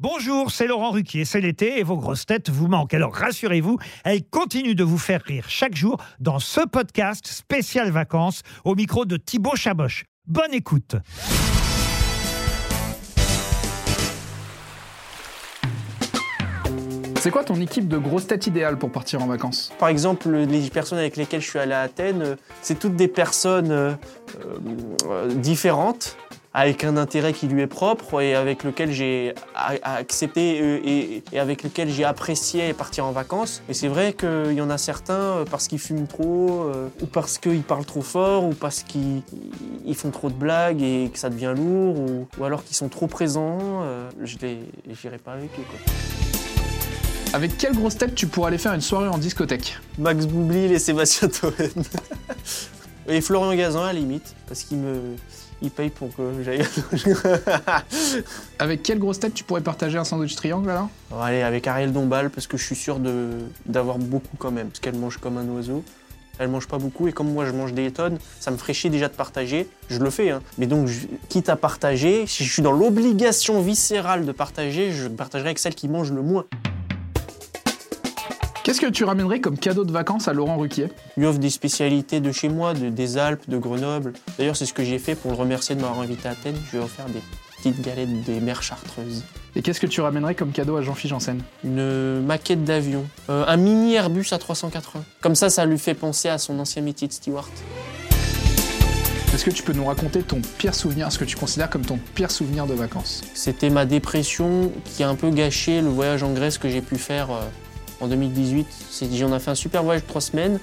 Bonjour, c'est Laurent Ruquier, c'est l'été et vos grosses têtes vous manquent. Alors rassurez-vous, elles continuent de vous faire rire chaque jour dans ce podcast spécial vacances au micro de Thibaut Chaboch. Bonne écoute. C'est quoi ton équipe de grosses têtes idéale pour partir en vacances? Par exemple, les personnes avec lesquelles je suis allé à Athènes, euh, c'est toutes des personnes euh, euh, différentes, avec un intérêt qui lui est propre et avec lequel j'ai accepté euh, et, avec lequel j'ai apprécié partir en vacances. Et c'est vrai qu'il y en a certains euh, parce qu'ils fument trop, euh, ou parce qu'ils parlent trop fort, ou parce qu'ils ils font trop de blagues et que ça devient lourd, ou, ou alors qu'ils sont trop présents. je les, j'irai pas avec eux. Quoi. Avec quelle grosse tête tu pourrais aller faire une soirée en discothèque? Max Boublil et Sébastien Toen. et Florian Gazan à la limite, parce qu'il me il paye pour que j'aille. Avec quelle grosse tête tu pourrais partager un sandwich triangle alors? On va aller avec Ariel Dombal parce que je suis sûr d'avoir beaucoup quand même, parce qu'elle mange comme un oiseau. Elle mange pas beaucoup et comme moi je mange des tonnes, ça me ferait chier déjà de partager. Je le fais, hein. Mais donc, je- quitte à partager, si je suis dans l'obligation viscérale de partager, je partagerai avec celle qui mange le moins. Qu'est-ce que tu ramènerais comme cadeau de vacances à Laurent Ruquier? Lui offre des spécialités de chez moi, de- des Alpes, de Grenoble. D'ailleurs, c'est ce que j'ai fait pour le remercier de m'avoir invité à Athènes. Je lui ai offert des petites galettes des mers chartreuses. Et qu'est-ce que tu ramènerais comme cadeau à Jean-Philippe Janssen? Une maquette d'avion. Euh, un mini Airbus à 380. Comme ça, ça lui fait penser à son ancien métier de steward. Est-ce que tu peux nous raconter ton pire souvenir, ce que tu considères comme ton pire souvenir de vacances? C'était ma dépression qui a un peu gâché le voyage en Grèce que j'ai pu faire euh, en 2018. C'est- J'en ai fait un super voyage de trois semaines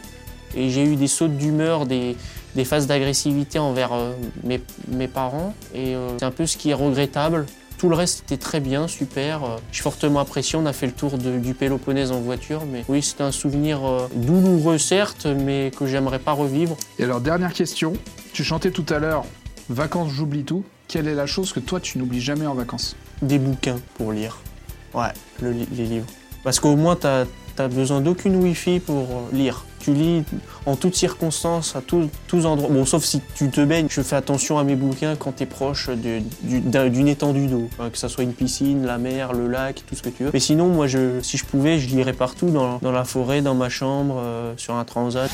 et j'ai eu des sautes d'humeur, des, des phases d'agressivité envers euh, mes, mes parents. Et euh, c'est un peu ce qui est regrettable. Tout le reste était très bien, super. Euh, J'ai fortement apprécié. On a fait le tour de- du Péloponnèse en voiture. Mais oui, c'était un souvenir euh, douloureux, certes, mais que j'aimerais pas revivre. Et alors, dernière question. Tu chantais tout à l'heure Vacances, j'oublie tout. Quelle est la chose que toi tu n'oublies jamais en vacances? Des bouquins pour lire. Ouais, le les livres. Parce qu'au moins, tu n'as besoin d'aucune Wi-Fi pour euh, lire. Tu lis en toutes circonstances, à tous, tous endroits. Bon, sauf si tu te baignes. Je fais attention à mes bouquins quand tu es proche d'une étendue d'eau. Enfin, que ça soit une piscine, la mer, le lac, tout ce que tu veux. Mais sinon, moi, je, si je pouvais, je lirais partout, dans, dans la forêt, dans ma chambre, euh, sur un transat.